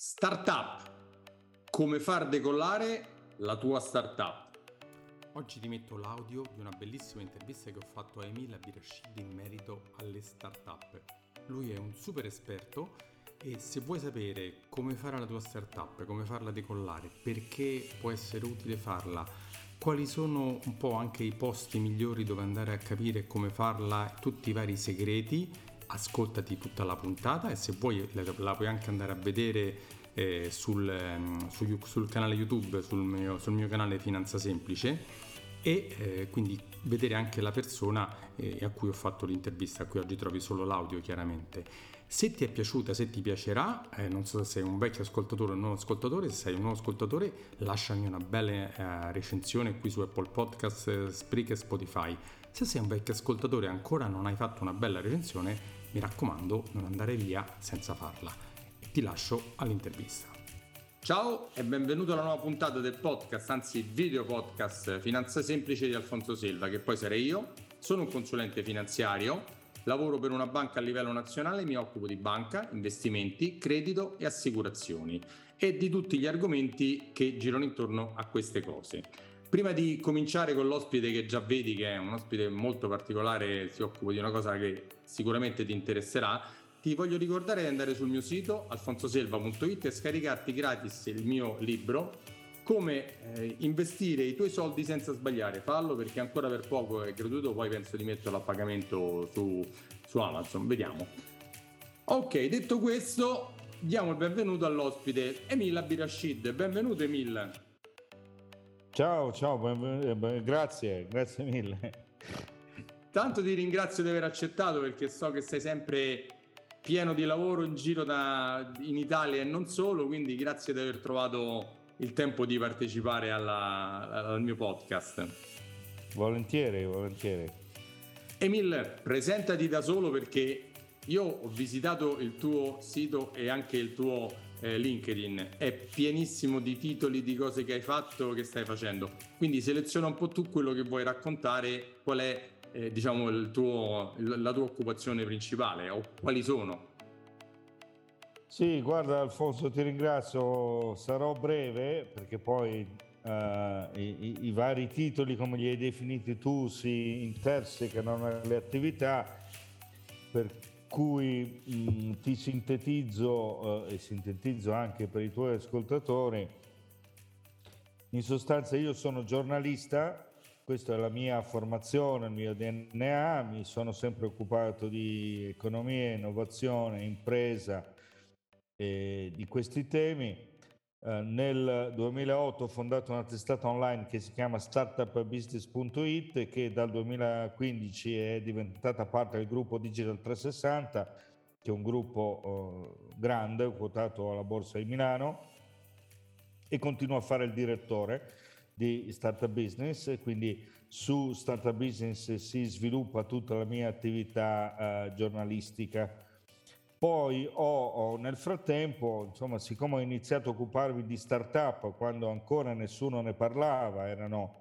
Startup. Come far decollare la tua startup. Oggi ti metto l'audio di una bellissima intervista che ho fatto a Emil Abirashid in merito alle startup. Lui è un super esperto e se vuoi sapere come fare la tua startup, come farla decollare, perché può essere utile farla, quali sono un po' anche i posti migliori dove andare a capire come farla, tutti i vari segreti, ascoltati tutta la puntata e se vuoi la, puoi anche andare a vedere eh, sul, ehm, su, sul, canale YouTube, sul mio, sul mio, canale Finanza Semplice e eh, quindi vedere anche la persona eh, a cui ho fatto l'intervista, qui oggi trovi solo l'audio chiaramente. Se ti è piaciuta, se ti piacerà, eh, non so se sei un vecchio ascoltatore o un nuovo ascoltatore, se sei un nuovo ascoltatore lasciami una bella eh, recensione qui su Apple Podcast, Spreak e Spotify. Se sei un vecchio ascoltatore e ancora non hai fatto una bella recensione, mi raccomando, non andare via senza farla. Ti lascio all'intervista. Ciao e benvenuto alla nuova puntata del podcast, anzi video podcast Finanza Semplice di Alfonso Selva, che poi sarei io. Sono un consulente finanziario, lavoro per una banca a livello nazionale, mi occupo di banca, investimenti, credito e assicurazioni e di tutti gli argomenti che girano intorno a queste cose. Prima di cominciare con l'ospite che già vedi che è un ospite molto particolare, si occupa di una cosa che sicuramente ti interesserà, ti voglio ricordare di andare sul mio sito alfonsoselva.it e scaricarti gratis il mio libro come eh, investire i tuoi soldi senza sbagliare. Fallo perché ancora per poco è gratuito, poi penso di metterlo a pagamento su, su Amazon. Vediamo. Ok, detto questo, diamo il benvenuto all'ospite Emil Abirashid. Benvenuto Emil. Ciao, ciao, eh, grazie, grazie mille. Tanto ti ringrazio di aver accettato perché so che sei sempre pieno di lavoro in giro da, in Italia e non solo, quindi grazie di aver trovato il tempo di partecipare alla, al mio podcast. Volentieri, volentieri. Emil, presentati da solo perché io ho visitato il tuo sito e anche il tuo eh, LinkedIn è pienissimo di titoli di cose che hai fatto, che stai facendo. Quindi seleziona un po' tu quello che vuoi raccontare, qual è eh, diciamo tuo, la tua occupazione principale o quali sono. Sì, guarda Alfonso, ti ringrazio, sarò breve perché poi uh, i, i, vari titoli, come li hai definiti tu, si intersecano nelle attività. Per cui mh, mm, ti sintetizzo eh, e sintetizzo anche per i tuoi ascoltatori. In sostanza io sono giornalista, questa è la mia formazione, il mio DNA, mi sono sempre occupato di economia, innovazione, impresa e di questi temi. Eh, nel 2008 ho fondato una testata online che si chiama startupbusiness.it che dal 2015 è diventata parte del gruppo Digital 360 che è un gruppo eh, grande quotato alla borsa di Milano e continuo a fare il direttore di Startup Business. Quindi su Startup Business si sviluppa tutta la mia attività eh, giornalistica poi ho, ho, nel frattempo, insomma, siccome ho iniziato a occuparmi di startup quando ancora nessuno ne parlava, erano...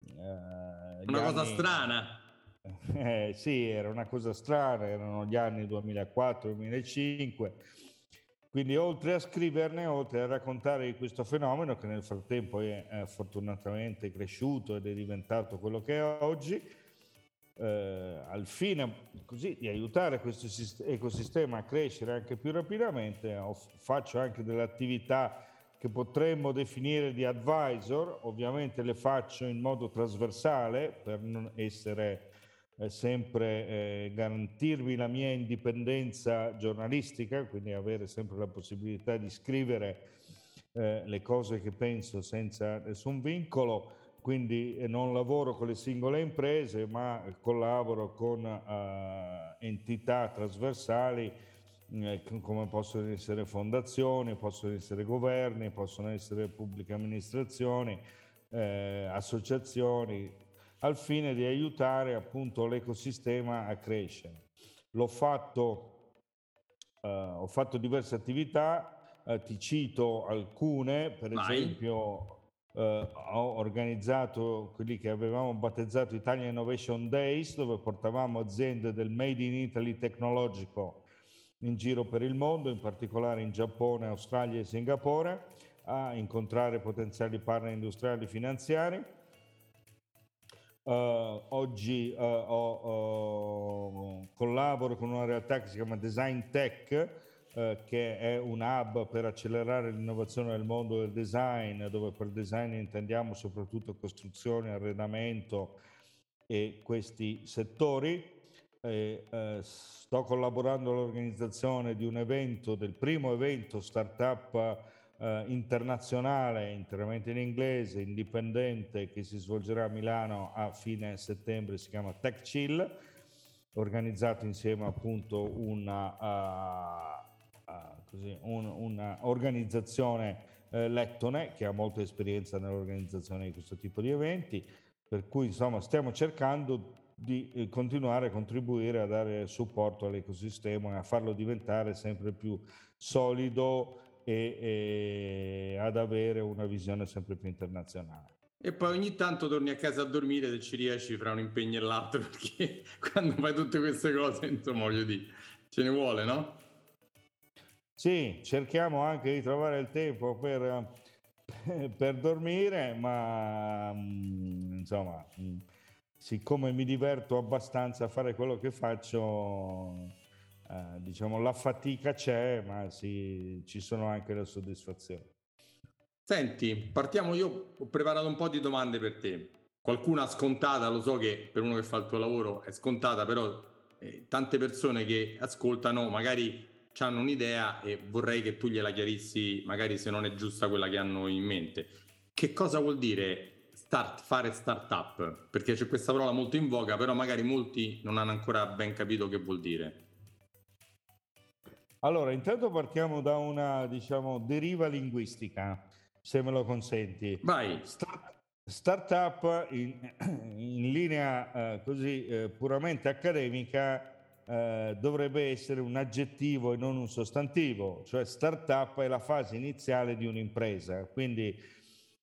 Eh, una cosa anni, strana. Eh, sì, era una cosa strana, erano gli anni 2004-2005. Quindi oltre a scriverne, oltre a raccontare di questo fenomeno che nel frattempo è, è fortunatamente cresciuto ed è diventato quello che è oggi, eh, al fine così, di aiutare questo ecosistema a crescere anche più rapidamente, faccio anche delle attività che potremmo definire di advisor, ovviamente le faccio in modo trasversale per non essere eh, sempre eh, garantirvi la mia indipendenza giornalistica, quindi avere sempre la possibilità di scrivere eh, le cose che penso senza nessun vincolo quindi eh, non lavoro con le singole imprese, ma collaboro con uh, entità trasversali eh, come possono essere fondazioni, possono essere governi, possono essere pubbliche amministrazioni, eh, associazioni, al fine di aiutare appunto l'ecosistema a crescere. L'ho fatto, uh, ho fatto diverse attività, uh, ti cito alcune, per Vai. esempio eh, ho organizzato quelli che avevamo battezzato Italia Innovation Days, dove portavamo aziende del Made in Italy tecnologico in giro per il mondo, in particolare in Giappone, Australia e Singapore, a incontrare potenziali partner industriali e finanziari. Uh, oggi uh, ho, collaboro con una realtà che si chiama Design Tech, uh, che è un hub per accelerare l'innovazione nel mondo del design, dove per design intendiamo soprattutto costruzione, arredamento e questi settori. Eh, eh, sto collaborando all'organizzazione di un evento, del primo evento startup eh, internazionale, interamente in inglese, indipendente, che si svolgerà a Milano a fine settembre, si chiama Tech Chill, organizzato insieme appunto una, uh, uh, così, un, una organizzazione eh, lettone che ha molta esperienza nell'organizzazione di questo tipo di eventi, per cui insomma stiamo cercando di eh, continuare a contribuire a dare supporto all'ecosistema e a farlo diventare sempre più solido e, e ad avere una visione sempre più internazionale. E poi ogni tanto torni a casa a dormire se ci riesci fra un impegno e l'altro, perché quando fai tutte queste cose, insomma, voglio dire, ce ne vuole, no? Sì, cerchiamo anche di trovare il tempo per, per dormire, ma mm, insomma mm, siccome mi diverto abbastanza a fare quello che faccio, eh, diciamo la fatica c'è, ma sì, ci sono anche le soddisfazioni. Senti, partiamo io, ho preparato un po' di domande per te. Qualcuna scontata, lo so che per uno che fa il tuo lavoro è scontata, però eh, tante persone che ascoltano magari hanno un'idea e vorrei che tu gliela chiarissi, magari se non è giusta quella che hanno in mente. Che cosa vuol dire start, fare startup, perché c'è questa parola molto in voga, però magari molti non hanno ancora ben capito che vuol dire. Allora, intanto partiamo da una, diciamo, deriva linguistica, se me lo consenti. Vai. Start, startup in, in linea eh, così eh, puramente accademica eh, dovrebbe essere un aggettivo e non un sostantivo, cioè startup è la fase iniziale di un'impresa, quindi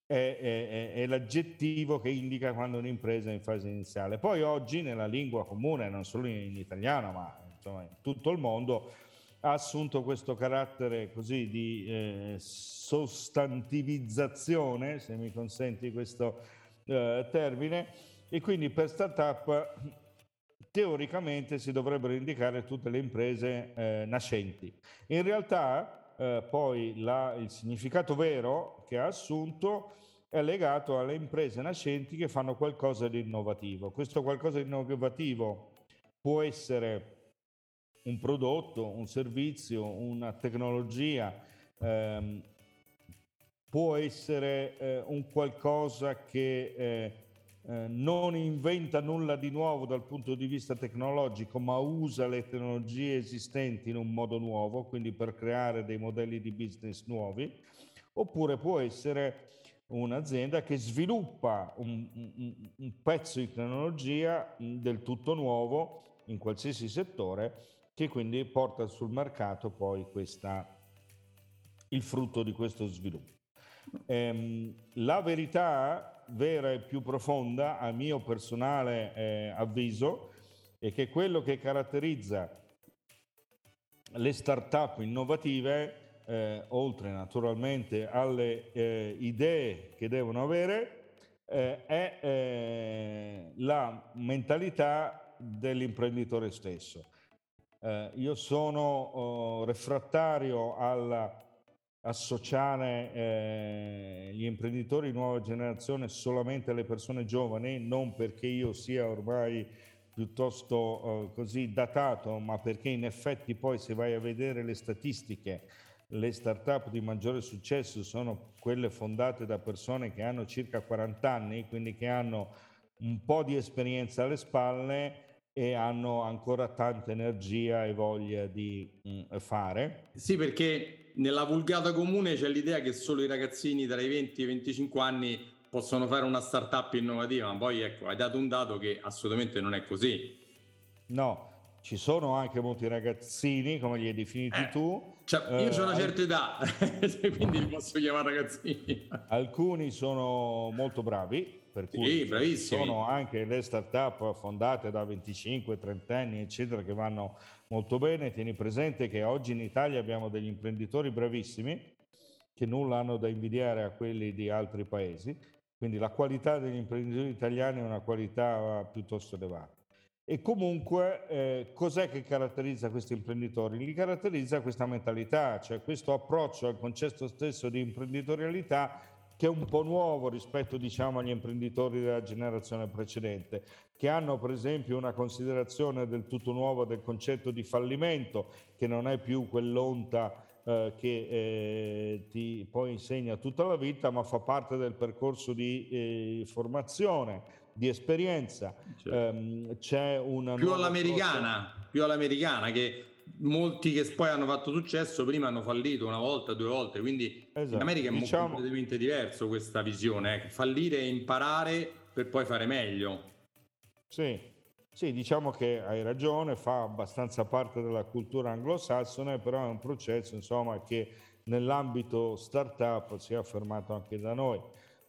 è, è, è, l'aggettivo che indica quando un'impresa è in fase iniziale. Poi oggi nella lingua comune, non solo in italiano, ma insomma, in tutto il mondo, ha assunto questo carattere così di eh, sostantivizzazione, se mi consenti questo eh, termine, e quindi per startup teoricamente si dovrebbero indicare tutte le imprese eh, nascenti. In realtà eh, poi la, il significato vero che ha assunto è legato alle imprese nascenti che fanno qualcosa di innovativo. Questo qualcosa di innovativo può essere un prodotto, un servizio, una tecnologia, ehm, può essere eh, un qualcosa che eh, non inventa nulla di nuovo dal punto di vista tecnologico, ma usa le tecnologie esistenti in un modo nuovo, quindi per creare dei modelli di business nuovi, oppure può essere un'azienda che sviluppa un, un, un pezzo di tecnologia del tutto nuovo in qualsiasi settore che quindi porta sul mercato poi questa, il frutto di questo sviluppo. Ehm, la verità vera e più profonda, a mio personale eh, avviso, è che quello che caratterizza le start-up innovative, eh, oltre naturalmente alle eh, idee che devono avere, eh, è eh, la mentalità dell'imprenditore stesso. Eh, io sono oh, refrattario alla associare eh, gli imprenditori di nuova generazione solamente alle persone giovani, non perché io sia ormai piuttosto eh, così datato, ma perché in effetti poi se vai a vedere le statistiche, le start-up di maggiore successo sono quelle fondate da persone che hanno circa 40 anni, quindi che hanno un po' di esperienza alle spalle e hanno ancora tanta energia e voglia di mh, mm, fare. Sì, perché nella vulgata comune c'è l'idea che solo i ragazzini tra i 20 e i 25 anni possono fare una startup innovativa, ma poi ecco, hai dato un dato che assolutamente non è così. No, ci sono anche molti ragazzini, come li hai definiti eh, tu. Cioè, io eh, ho una certa età, quindi li posso chiamare ragazzini. Alcuni sono molto bravi, per cui sì, sono anche le start-up fondate da 25, 30 anni, eccetera, che vanno molto bene. Tieni presente che oggi in Italia abbiamo degli imprenditori bravissimi che nulla hanno da invidiare a quelli di altri paesi, quindi la qualità degli imprenditori italiani è una qualità piuttosto elevata. E comunque eh, cos'è che caratterizza questi imprenditori? Li caratterizza questa mentalità, cioè questo approccio al concetto stesso di imprenditorialità che è un po' nuovo rispetto diciamo, agli imprenditori della generazione precedente, che hanno per esempio una considerazione del tutto nuova del concetto di fallimento, che non è più quell'onta eh, che eh, ti poi insegna tutta la vita, ma fa parte del percorso di eh, formazione di esperienza. Certo. Um, c'è una più all'americana, cosa... più all'americana che molti che poi hanno fatto successo prima hanno fallito una volta, due volte, quindi esatto. in America è diciamo... completamente diverso questa visione, eh? fallire e imparare per poi fare meglio. Sì, sì, diciamo che hai ragione, fa abbastanza parte della cultura anglosassone, però è un processo insomma, che nell'ambito startup si è affermato anche da noi.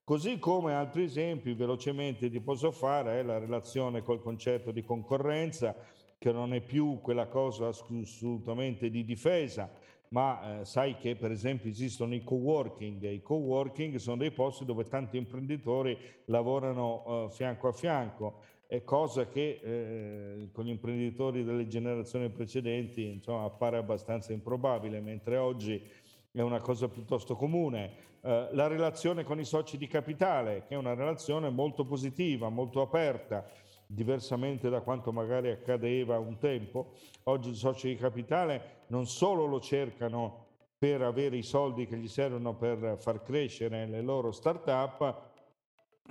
Così come altri esempi velocemente ti posso fare è la relazione col concetto di concorrenza, che non è più quella cosa assolutamente di difesa, ma eh, sai che per esempio esistono i co-working. I co-working sono dei posti dove tanti imprenditori lavorano eh, fianco a fianco, è cosa che eh, con gli imprenditori delle generazioni precedenti insomma, appare abbastanza improbabile, mentre oggi è una cosa piuttosto comune. Eh, la relazione con i soci di capitale, che è una relazione molto positiva, molto aperta, diversamente da quanto magari accadeva un tempo. Oggi i soci di capitale non solo lo cercano per avere i soldi che gli servono per far crescere le loro start-up,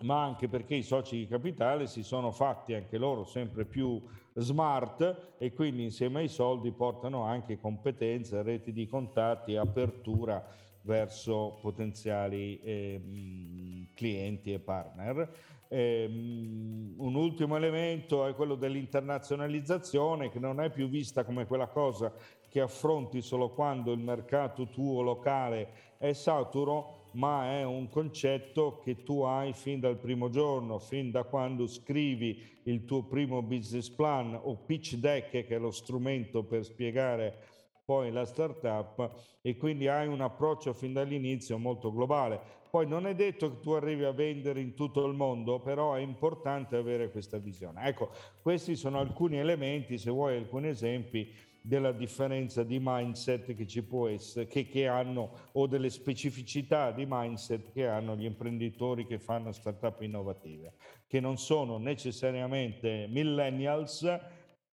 ma anche perché i soci di capitale si sono fatti anche loro sempre più smart e quindi insieme ai soldi portano anche competenze, reti di contatti, apertura verso potenziali eh, clienti e partner. Eh, un ultimo elemento è quello dell'internazionalizzazione che non è più vista come quella cosa che affronti solo quando il mercato tuo locale è saturo, ma è un concetto che tu hai fin dal primo giorno, fin da quando scrivi il tuo primo business plan o pitch deck, che è lo strumento per spiegare poi la startup e quindi hai un approccio fin dall'inizio molto globale. Poi non è detto che tu arrivi a vendere in tutto il mondo, però è importante avere questa visione. Ecco, questi sono alcuni elementi, se vuoi alcuni esempi della differenza di mindset che ci può essere, che, che hanno o delle specificità di mindset che hanno gli imprenditori che fanno startup innovative, che non sono necessariamente millennials,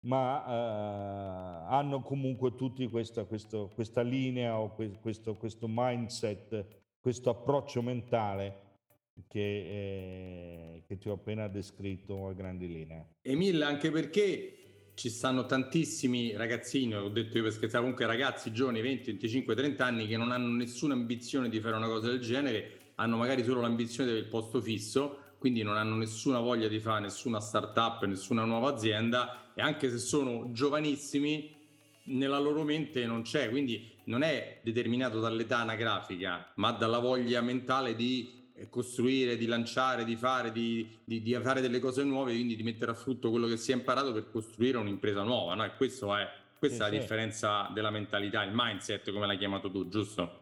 ma eh, hanno comunque tutti questa, questo, questa linea o questo, questo, mindset, questo approccio mentale che, eh, che, ti ho appena descritto a grandi linee. Emil, anche perché ci stanno tantissimi ragazzini, ho detto io per scherzare, comunque ragazzi giovani, 20, 25, 30 anni che non hanno nessuna ambizione di fare una cosa del genere, hanno magari solo l'ambizione del posto fisso quindi non hanno nessuna voglia di fare nessuna startup, nessuna nuova azienda e anche se sono giovanissimi nella loro mente non c'è, quindi non è determinato dall'età anagrafica, ma dalla voglia mentale di eh, costruire, di lanciare, di fare, di, di, di fare delle cose nuove, quindi di mettere a frutto quello che si è imparato per costruire un'impresa nuova. No? E questo è, questa sì, è la sì. differenza della mentalità, il mindset come l'hai chiamato tu, giusto?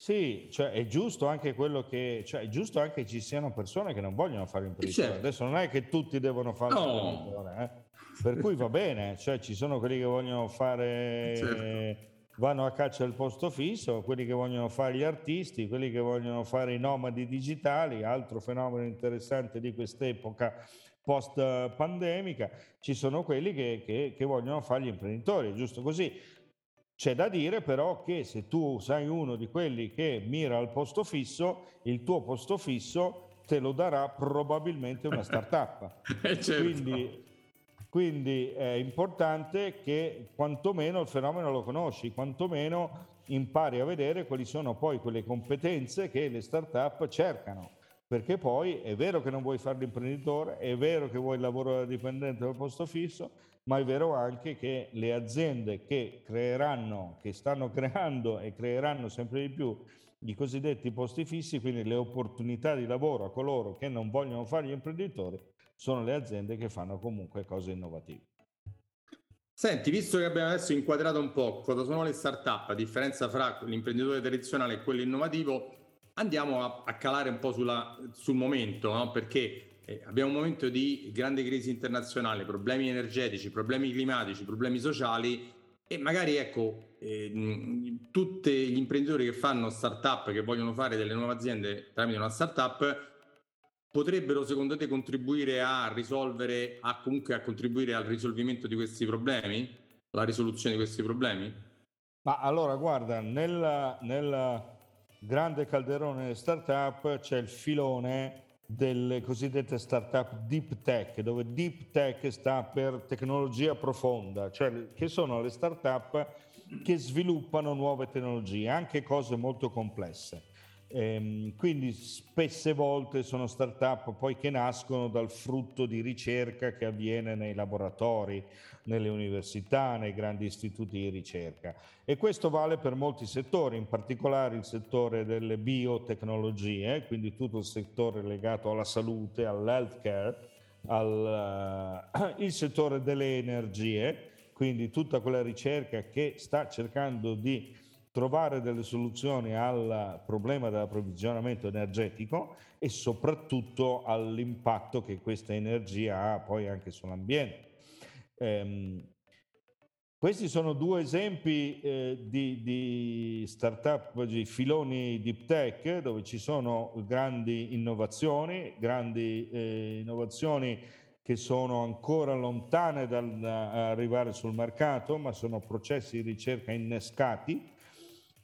Sì, cioè è giusto anche quello che, cioè è giusto anche che ci siano persone che non vogliono fare imprenditore. Certo. Adesso non è che tutti devono fare no. imprenditore, eh? per cui va bene, cioè ci sono quelli che vogliono fare, certo. Vanno a caccia del posto fisso, quelli che vogliono fare gli artisti, quelli che vogliono fare i nomadi digitali, altro fenomeno interessante di quest'epoca post pandemica, ci sono quelli che, che, che vogliono fare gli imprenditori, giusto così. C'è da dire però che se tu sei uno di quelli che mira al posto fisso, il tuo posto fisso te lo darà probabilmente una startup. Eh, certo. quindi, quindi è importante che quantomeno il fenomeno lo conosci, quantomeno impari a vedere quali sono poi quelle competenze che le startup cercano. Perché poi è vero che non vuoi fare l'imprenditore, è vero che vuoi il lavoro dipendente del posto fisso, ma è vero anche che le aziende che creeranno, che stanno creando e creeranno sempre di più i cosiddetti posti fissi, quindi le opportunità di lavoro a coloro che non vogliono fare gli imprenditori, sono le aziende che fanno comunque cose innovative. Senti, visto che abbiamo adesso inquadrato un po' cosa sono le start-up, a differenza fra l'imprenditore tradizionale e quello innovativo, andiamo a, a calare un po' sulla, sul momento, no? perché eh, abbiamo un momento di grande crisi internazionale, problemi energetici, problemi climatici, problemi sociali e magari ecco, eh, tutti gli imprenditori che fanno start-up, che vogliono fare delle nuove aziende tramite una start-up, potrebbero secondo te contribuire a risolvere, a comunque a contribuire al risolvimento di questi problemi, la risoluzione di questi problemi? Ma allora guarda, nel, nel grande calderone startup c'è il filone delle cosiddette startup deep tech, dove deep tech sta per tecnologia profonda, cioè che sono le startup che sviluppano nuove tecnologie, anche cose molto complesse. Ehm, quindi spesse volte sono start-up poi che nascono dal frutto di ricerca che avviene nei laboratori, nelle università, nei grandi istituti di ricerca. E questo vale per molti settori, in particolare il settore delle biotecnologie, quindi tutto il settore legato alla salute, all'healthcare, al, uh, il settore delle energie, quindi tutta quella ricerca che sta cercando di trovare delle soluzioni al problema dell'approvvigionamento energetico e soprattutto all'impatto che questa energia ha poi anche sull'ambiente. Eh, questi sono due esempi eh, di, di startup, di filoni deep tech, dove ci sono grandi innovazioni, grandi eh, innovazioni che sono ancora lontane dall'arrivare sul mercato, ma sono processi di ricerca innescati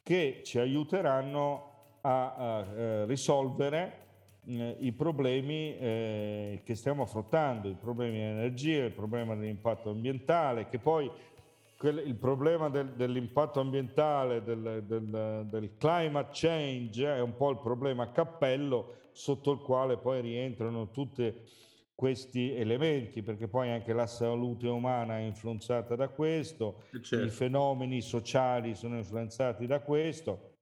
che ci aiuteranno a, a eh, risolvere eh, i problemi eh, che stiamo affrontando, i problemi di energia, il problema dell'impatto ambientale, che poi quel, il problema del, dell'impatto ambientale, del, del, del, climate change è un po' il problema a cappello sotto il quale poi rientrano tutte questi elementi, perché poi anche la salute umana è influenzata da questo, certo. i fenomeni sociali sono influenzati da questo,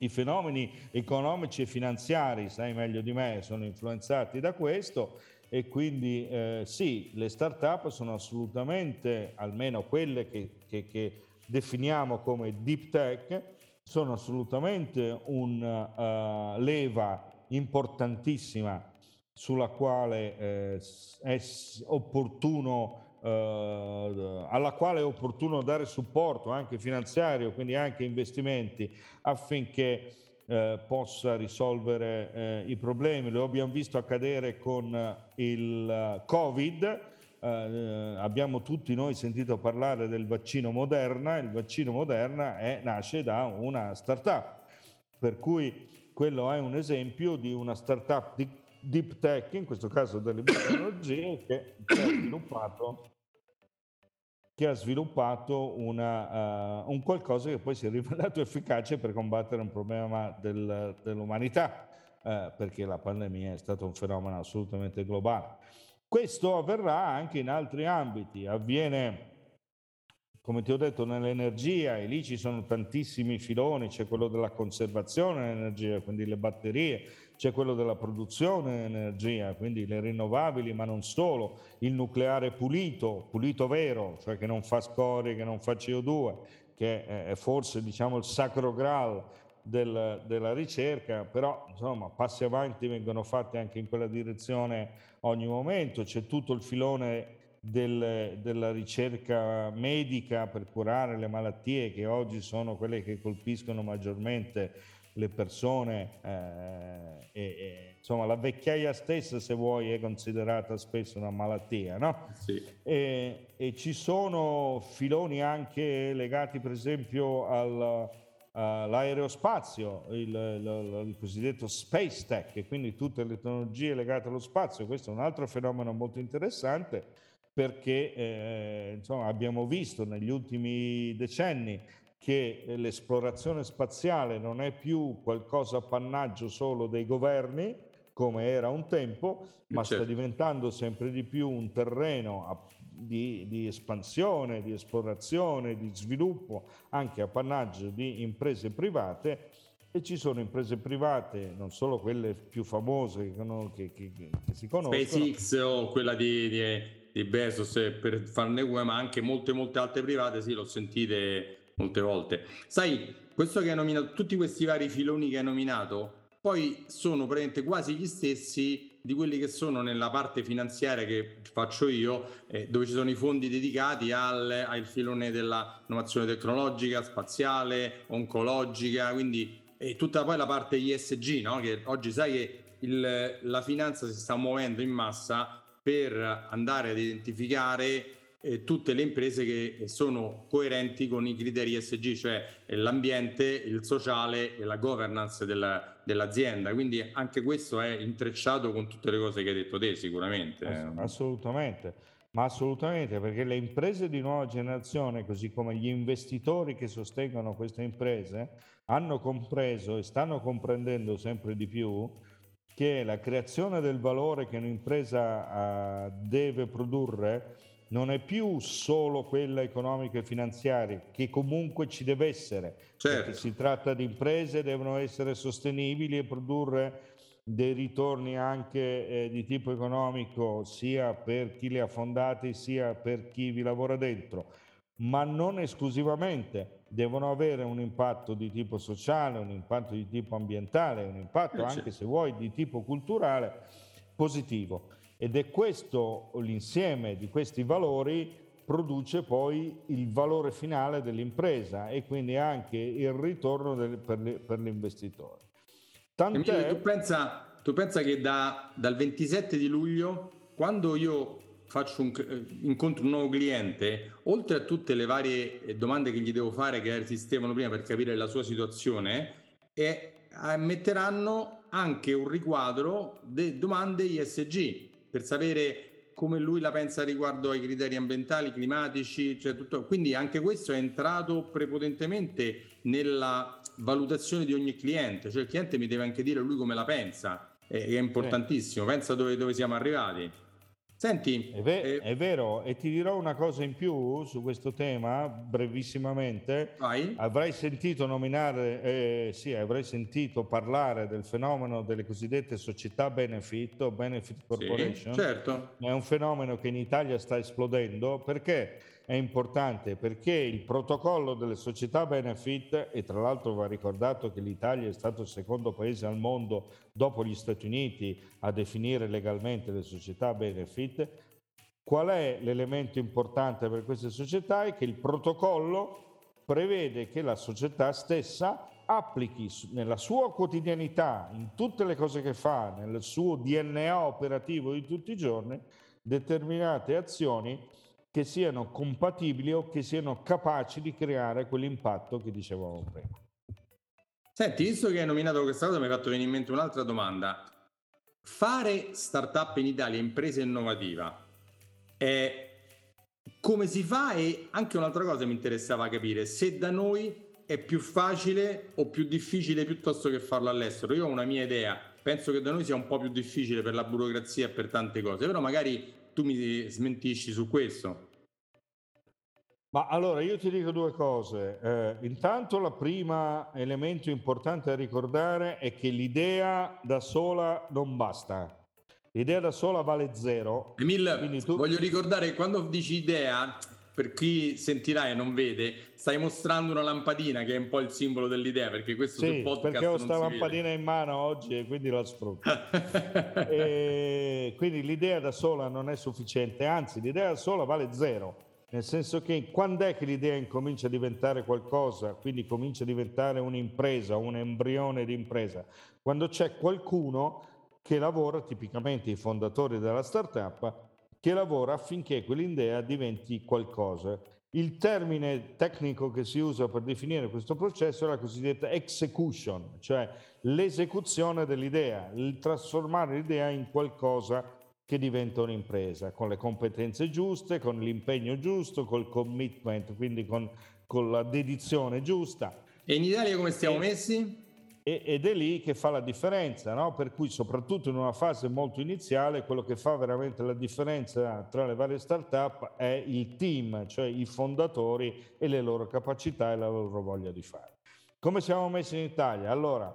i fenomeni economici e finanziari, sai meglio di me, sono influenzati da questo e quindi eh, sì, le start-up sono assolutamente, almeno quelle che, che, che definiamo come deep tech, sono assolutamente una uh, leva importantissima sulla quale eh, è opportuno, eh, alla quale è opportuno dare supporto anche finanziario, quindi anche investimenti affinché eh, possa risolvere eh, i problemi. Lo abbiamo visto accadere con il Covid. Eh, abbiamo tutti noi sentito parlare del vaccino Moderna, il vaccino Moderna è, nasce da una startup, per cui quello è un esempio di una startup di deep tech, in questo caso delle tecnologie, che, che, ha sviluppato, che ha sviluppato una, uh, un qualcosa che poi si è rivelato efficace per combattere un problema del, dell'umanità, uh, perché la pandemia è stato un fenomeno assolutamente globale. Questo avverrà anche in altri ambiti, avviene come ti ho detto, nell'energia, e lì ci sono tantissimi filoni, c'è quello della conservazione dell'energia, quindi le batterie, c'è quello della produzione di energia, quindi le rinnovabili, ma non solo, il nucleare pulito, pulito vero, cioè che non fa scorie, che non fa CO2, che è forse diciamo il sacro graal del, della ricerca, però insomma passi avanti vengono fatti anche in quella direzione ogni momento, c'è tutto il filone del, della ricerca medica per curare le malattie che oggi sono quelle che colpiscono maggiormente le persone, eh, e, e, insomma la vecchiaia stessa se vuoi è considerata spesso una malattia, no? Sì. E, e, ci sono filoni anche legati per esempio al, all'aerospazio, il, il, il, cosiddetto space tech, quindi tutte le tecnologie legate allo spazio, questo è un altro fenomeno molto interessante perché eh, insomma, abbiamo visto negli ultimi decenni che l'esplorazione spaziale non è più qualcosa appannaggio solo dei governi, come era un tempo, ma certo. sta diventando sempre di più un terreno di, di, espansione, di esplorazione, di sviluppo, anche appannaggio di imprese private e ci sono imprese private, non solo quelle più famose che, che, che, che si conoscono. SpaceX o quella di, di di Bezos per farne una, ma anche molte molte altre private, sì, l'ho sentite molte volte. Sai, questo che hai nominato, tutti questi vari filoni che hai nominato, poi sono praticamente quasi gli stessi di quelli che sono nella parte finanziaria che faccio io, eh, dove ci sono i fondi dedicati al, al filone dell'innovazione tecnologica, spaziale, oncologica, quindi e tutta poi la parte ISG, no? che oggi sai che il, la finanza si sta muovendo in massa per andare ad identificare eh, tutte le imprese che sono coerenti con i criteri ESG, cioè l'ambiente, il sociale e la governance della, dell'azienda. Quindi anche questo è intrecciato con tutte le cose che hai detto te, sicuramente. Assolutamente, ma assolutamente perché le imprese di nuova generazione, così come gli investitori che sostengono queste imprese, hanno compreso e stanno comprendendo sempre di più che la creazione del valore che un'impresa uh, deve produrre non è più solo quella economica e finanziaria, che comunque ci deve essere. Certo. Si tratta di imprese, devono essere sostenibili e produrre dei ritorni anche eh, di tipo economico sia per chi le ha fondate sia per chi vi lavora dentro, ma non esclusivamente devono avere un impatto di tipo sociale, un impatto di tipo ambientale, un impatto anche se vuoi di tipo culturale positivo. Ed è questo l'insieme di questi valori produce poi il valore finale dell'impresa e quindi anche il ritorno del, per, per, l'investitore. Tant'è... Tu pensa, tu pensa che da, dal 27 di luglio, quando io un, incontro un nuovo cliente, oltre a tutte le varie eh, domande che gli devo fare che esistevano prima per capire la sua situazione, eh, metteranno anche un riquadro di domande ISG per sapere come lui la pensa riguardo ai criteri ambientali, climatici, cioè tutto. Quindi anche questo è entrato prepotentemente nella valutazione di ogni cliente, cioè il cliente mi deve anche dire lui come la pensa, è, è importantissimo, pensa dove, dove siamo arrivati. Senti, è, ve- eh, è, vero, e ti dirò una cosa in più su questo tema, brevissimamente. Vai. Avrai sentito nominare, eh, sì, avrai sentito parlare del fenomeno delle cosiddette società benefit o benefit corporation. Sì, certo. È un fenomeno che in Italia sta esplodendo perché è importante perché il protocollo delle società benefit, e tra l'altro va ricordato che l'Italia è stato il secondo paese al mondo dopo gli Stati Uniti a definire legalmente le società benefit, qual è l'elemento importante per queste società? È che il protocollo prevede che la società stessa applichi nella sua quotidianità, in tutte le cose che fa, nel suo DNA operativo di tutti i giorni, determinate azioni che siano compatibili o che siano capaci di creare quell'impatto che dicevamo prima. Senti, visto che hai nominato questa cosa, mi hai fatto venire in mente un'altra domanda. Fare startup in Italia, impresa innovativa, è come si fa? E anche un'altra cosa mi interessava capire, se da noi è più facile o più difficile piuttosto che farlo all'estero. Io ho una mia idea, penso che da noi sia un po' più difficile per la burocrazia e per tante cose, però magari tu mi smentisci su questo. Ma allora io ti dico due cose. Eh, intanto la prima elemento importante da ricordare è che l'idea da sola non basta. L'idea da sola vale zero. Emil, tu... voglio ricordare che quando dici idea, per chi sentirà e non vede, stai mostrando una lampadina che è un po' il simbolo dell'idea, perché questo sì, sul podcast perché ho questa lampadina vede. in mano oggi e quindi la sfrutto. e quindi l'idea da sola non è sufficiente, anzi l'idea da sola vale zero, nel senso che quando è che l'idea incomincia a diventare qualcosa, quindi comincia a diventare un'impresa, un embrione di impresa, quando c'è qualcuno che lavora, tipicamente i fondatori della startup, che lavora affinché quell'idea diventi qualcosa. Il termine tecnico che si usa per definire questo processo è la cosiddetta execution, cioè l'esecuzione dell'idea, il trasformare l'idea in qualcosa che diventa un'impresa, con le competenze giuste, con l'impegno giusto, col commitment, quindi con, con la dedizione giusta. E in Italia come stiamo messi? Ed è lì che fa la differenza, no? per cui soprattutto in una fase molto iniziale quello che fa veramente la differenza tra le varie start-up è il team, cioè i fondatori e le loro capacità e la loro voglia di fare. Come siamo messi in Italia? Allora,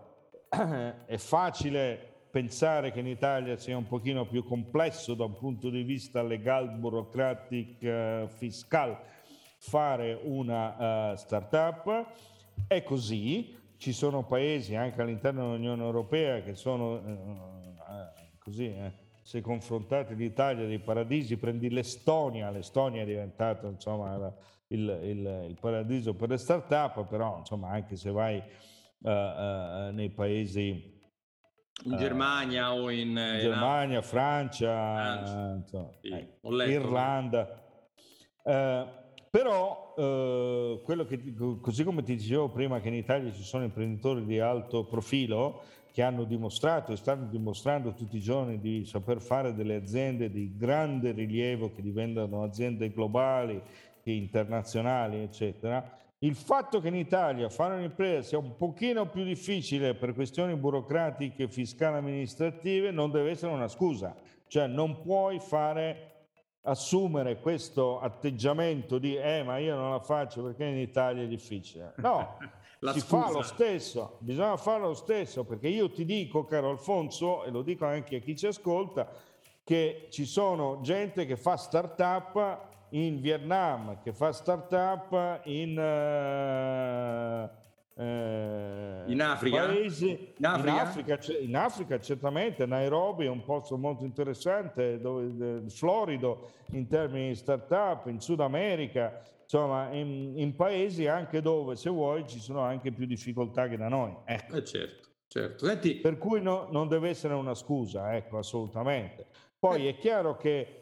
è facile pensare che in Italia sia un pochino più complesso da un punto di vista legal, burocratic, uh, fiscal fare una uh, startup. È così, ci sono paesi anche all'interno dell'Unione Europea che sono uh, così, eh, se confrontate l'Italia dei paradisi, prendi l'Estonia, l'Estonia è diventata insomma il, il, il paradiso per le start-up, però insomma anche se vai uh, uh, nei paesi in Germania o in, Germania, in... Francia, insomma, sì, eh, Irlanda. Però quello che, così come ti dicevo prima che in Italia ci sono imprenditori di alto profilo, che hanno dimostrato e stanno dimostrando tutti i giorni di saper fare delle aziende di grande rilievo che diventano aziende globali internazionali, eccetera. Il fatto che in Italia fare un'impresa sia un pochino più difficile per questioni burocratiche, fiscali, amministrative non deve essere una scusa. Cioè non puoi fare assumere questo atteggiamento di eh ma io non la faccio perché in Italia è difficile. No, si scusa. fa lo stesso, bisogna farlo lo stesso, perché io ti dico, caro Alfonso, e lo dico anche a chi ci ascolta, che ci sono gente che fa startup in Vietnam, che fa startup in... Uh, eh, in Africa? Paesi, in, Africa? In, Africa, in, Africa, certamente, Nairobi è un posto molto interessante, dove, florido in termini di startup, in Sud America, insomma in, in, paesi anche dove se vuoi ci sono anche più difficoltà che da noi. Ecco. Eh certo, certo. Senti... Per cui no, non deve essere una scusa, ecco, assolutamente. Poi eh. è chiaro che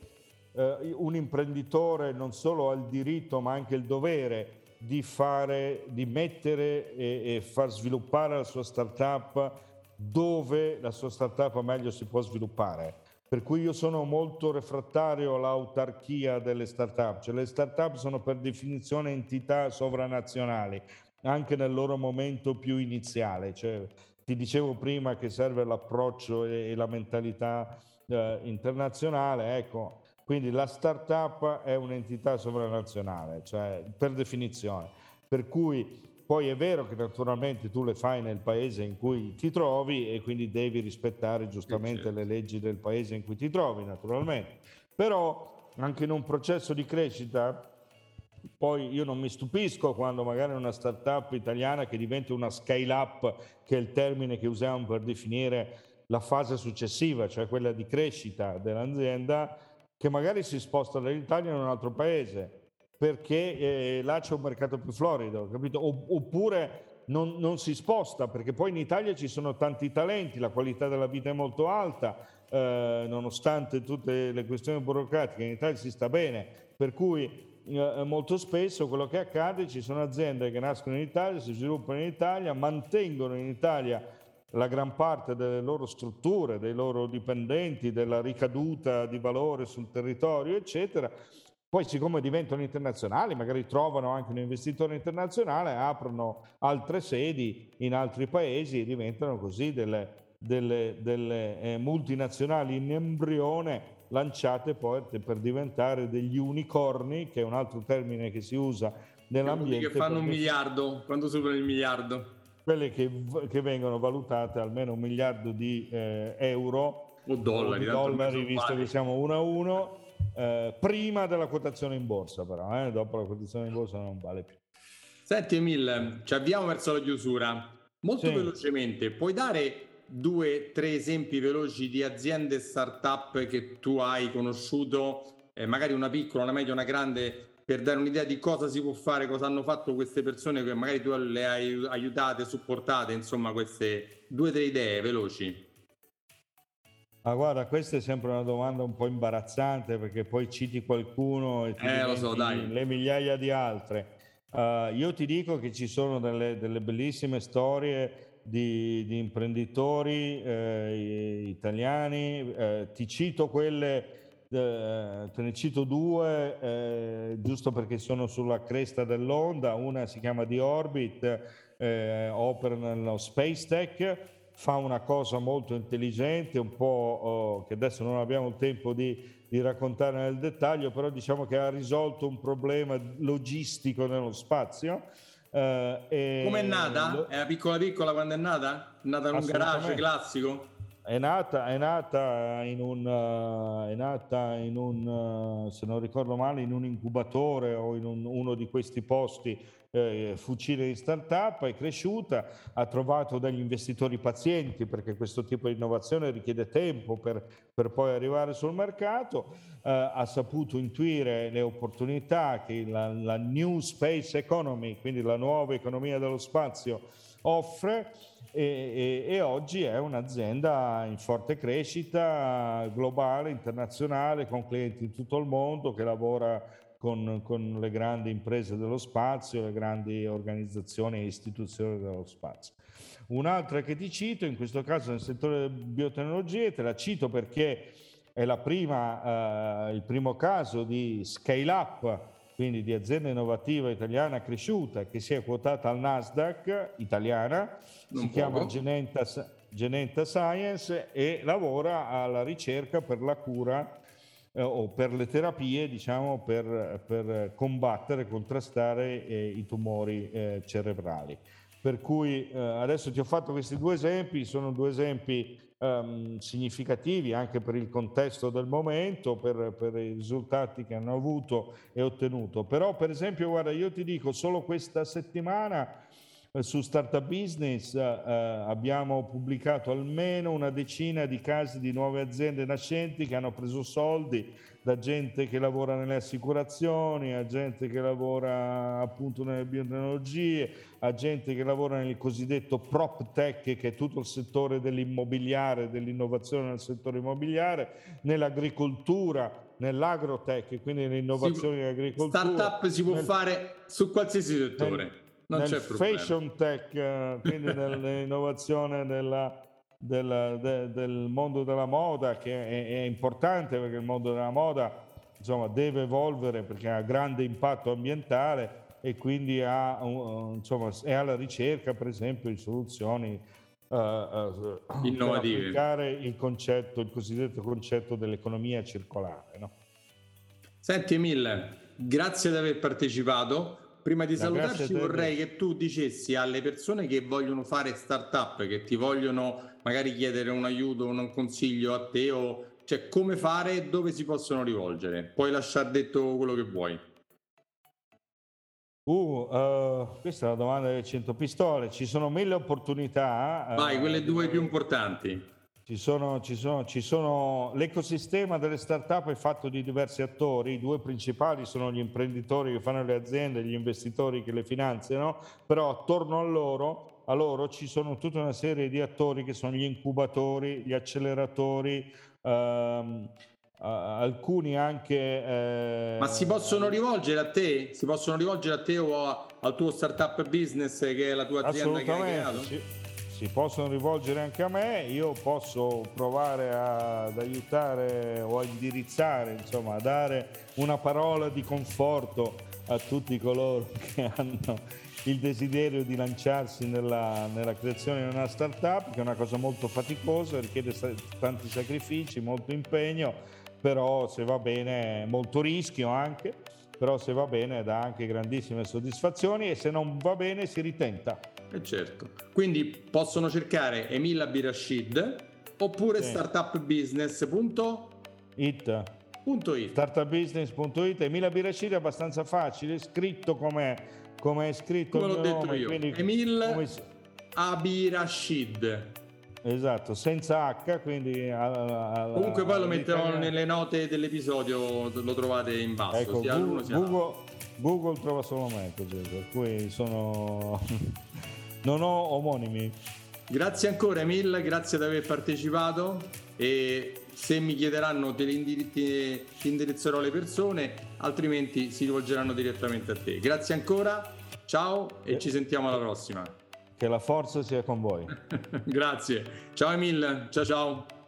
eh, un imprenditore non solo ha il diritto ma anche il dovere di fare, di mettere e, e far sviluppare la sua startup dove la sua startup meglio si può sviluppare per cui io sono molto refrattario all'autarchia delle start-up, cioè le start-up sono per definizione entità sovranazionali, anche nel loro momento più iniziale. Cioè, ti dicevo prima che serve l'approccio e, e la mentalità eh, internazionale, ecco, quindi la start-up è un'entità sovranazionale, cioè per definizione. Per cui poi è vero che naturalmente tu le fai nel paese in cui ti trovi e quindi devi rispettare giustamente certo. le leggi del paese in cui ti trovi, naturalmente. Però anche in un processo di crescita, poi io non mi stupisco quando magari una startup italiana che diventa una scale up, che è il termine che usiamo per definire la fase successiva, cioè quella di crescita dell'azienda, che magari si sposta dall'Italia in un altro paese perché eh, là c'è un mercato più florido, capito? Oppure non, non, si sposta, perché poi in Italia ci sono tanti talenti, la qualità della vita è molto alta, eh, nonostante tutte le questioni burocratiche, in Italia si sta bene, per cui eh, molto spesso quello che accade, ci sono aziende che nascono in Italia, si sviluppano in Italia, mantengono in Italia la gran parte delle loro strutture, dei loro dipendenti, della ricaduta di valore sul territorio, eccetera, poi, siccome diventano internazionali, magari trovano anche un investitore internazionale, aprono altre sedi in altri paesi e diventano così delle, delle, delle eh, multinazionali in embrione lanciate poi per diventare degli unicorni, che è un altro termine che si usa nell'ambiente. Che fanno un miliardo, quando superano il miliardo. Quelle che, che, vengono valutate almeno un miliardo di eh, euro o dollari, o dollari visto che siamo uno a uno eh, prima della quotazione in borsa, però eh, dopo la quotazione in borsa non vale più. Senti Emil, ci avviamo verso la chiusura. Molto sì. velocemente, puoi dare due, tre esempi veloci di aziende startup che tu hai conosciuto, eh, magari una piccola, una media, una grande, per dare un'idea di cosa si può fare, cosa hanno fatto queste persone che magari tu le hai aiutate, supportate, insomma queste due o tre idee veloci. Ma guarda, questa è sempre una domanda un po' imbarazzante perché poi citi qualcuno e ti eh, so, le migliaia di altre. Uh, io ti dico che ci sono delle, delle bellissime storie di, di imprenditori eh, italiani, eh, ti cito quelle, eh, te ne cito due, eh, giusto perché sono sulla cresta dell'onda, una si chiama The Orbit, eh, opera nello Space Tech fa una cosa molto intelligente, un po' oh, che adesso non abbiamo il tempo di, di, raccontare nel dettaglio, però diciamo che ha risolto un problema logistico nello spazio. Eh, Come è nata? Lo... È piccola piccola quando è nata? È nata in un garage classico? È nata, è nata, in un, è nata in un, se non ricordo male, in un incubatore o in un, uno di questi posti eh, fucile di startup, è cresciuta, ha trovato degli investitori pazienti perché questo tipo di innovazione richiede tempo per, per poi arrivare sul mercato, eh, ha saputo intuire le opportunità che la, la New Space Economy, quindi la nuova economia dello spazio, offre e, e, e, oggi è un'azienda in forte crescita globale, internazionale, con clienti in tutto il mondo che lavora con, con, le grandi imprese dello spazio, le grandi organizzazioni e istituzioni dello spazio. Un'altra che ti cito, in questo caso nel settore delle biotecnologie, te la cito perché è prima, eh, il primo caso di scale up, quindi di azienda innovativa italiana cresciuta che si è quotata al Nasdaq italiana, non si poco. chiama Genenta, Genenta Science e lavora alla ricerca per la cura eh, o per le terapie, diciamo, per, per combattere, contrastare eh, i tumori eh, cerebrali. Per cui eh, adesso ti ho fatto questi due esempi, sono due esempi ehm, significativi anche per il contesto del momento, per, per, i risultati che hanno avuto e ottenuto. Però, per esempio, guarda, io ti dico, solo questa settimana su Startup Business eh, eh, abbiamo pubblicato almeno una decina di casi di nuove aziende nascenti che hanno preso soldi da gente che lavora nelle assicurazioni, a gente che lavora appunto nelle biotecnologie, a gente che lavora nel cosiddetto prop tech, che è tutto il settore dell'immobiliare, dell'innovazione nel settore immobiliare, nell'agricoltura, nell'agrotech, quindi nell'innovazione in agricoltura. Startup si può nel, fare su qualsiasi settore. Nel, non nel fashion tech, eh, quindi nell'innovazione della, del, de, del, mondo della moda, che è, è, importante perché il mondo della moda insomma, deve evolvere perché ha grande impatto ambientale e quindi ha, insomma, è alla ricerca, per esempio, di soluzioni uh, uh, innovative. Per applicare il concetto, il cosiddetto concetto dell'economia circolare. No? Senti Emil, grazie di aver partecipato prima di salutarci vorrei che tu dicessi alle persone che vogliono fare startup, che ti vogliono magari chiedere un aiuto, un consiglio a te, o cioè come fare e dove si possono rivolgere. Puoi lasciare detto quello che vuoi. Uh, uh, questa è la domanda delle 100 pistole. Ci sono mille opportunità. Vai, uh, quelle due più importanti. Ci sono, ci, sono, ci sono, l'ecosistema delle start-up è fatto di diversi attori, i due principali sono gli imprenditori che fanno le aziende, gli investitori che le finanziano, però attorno a loro, a loro ci sono tutta una serie di attori che sono gli incubatori, gli acceleratori, ehm, alcuni anche... Eh... Ma si possono rivolgere a te? Si possono rivolgere a te o a, al tuo startup business che è la tua azienda che hai creato? Sì si possono rivolgere anche a me, io posso provare ad aiutare o a indirizzare, insomma, a dare una parola di conforto a tutti coloro che hanno il desiderio di lanciarsi nella, nella creazione di una startup, che è una cosa molto faticosa, richiede tanti sacrifici, molto impegno, però se va bene, molto rischio anche, però se va bene dà anche grandissime soddisfazioni e se non va bene si ritenta. Eh certo. Quindi possono cercare Emil Abirashid oppure sì. startupbusiness.it. Startupbusiness.it Emil Abirashid è abbastanza facile, scritto come è scritto come l'ho detto nome, io. Emil come... Abirashid. Esatto, senza H, quindi... Alla, alla, Comunque poi lo metterò nelle note dell'episodio, lo trovate in basso. Ecco, Google, Google, Google, trova solo me per cui sono... non ho omonimi. Grazie ancora Emil, grazie di aver partecipato e se mi chiederanno te li indirizzerò le persone, altrimenti si rivolgeranno direttamente a te. Grazie ancora, ciao e ci sentiamo alla prossima. Che la forza sia con voi. grazie. Ciao Emil, ciao ciao.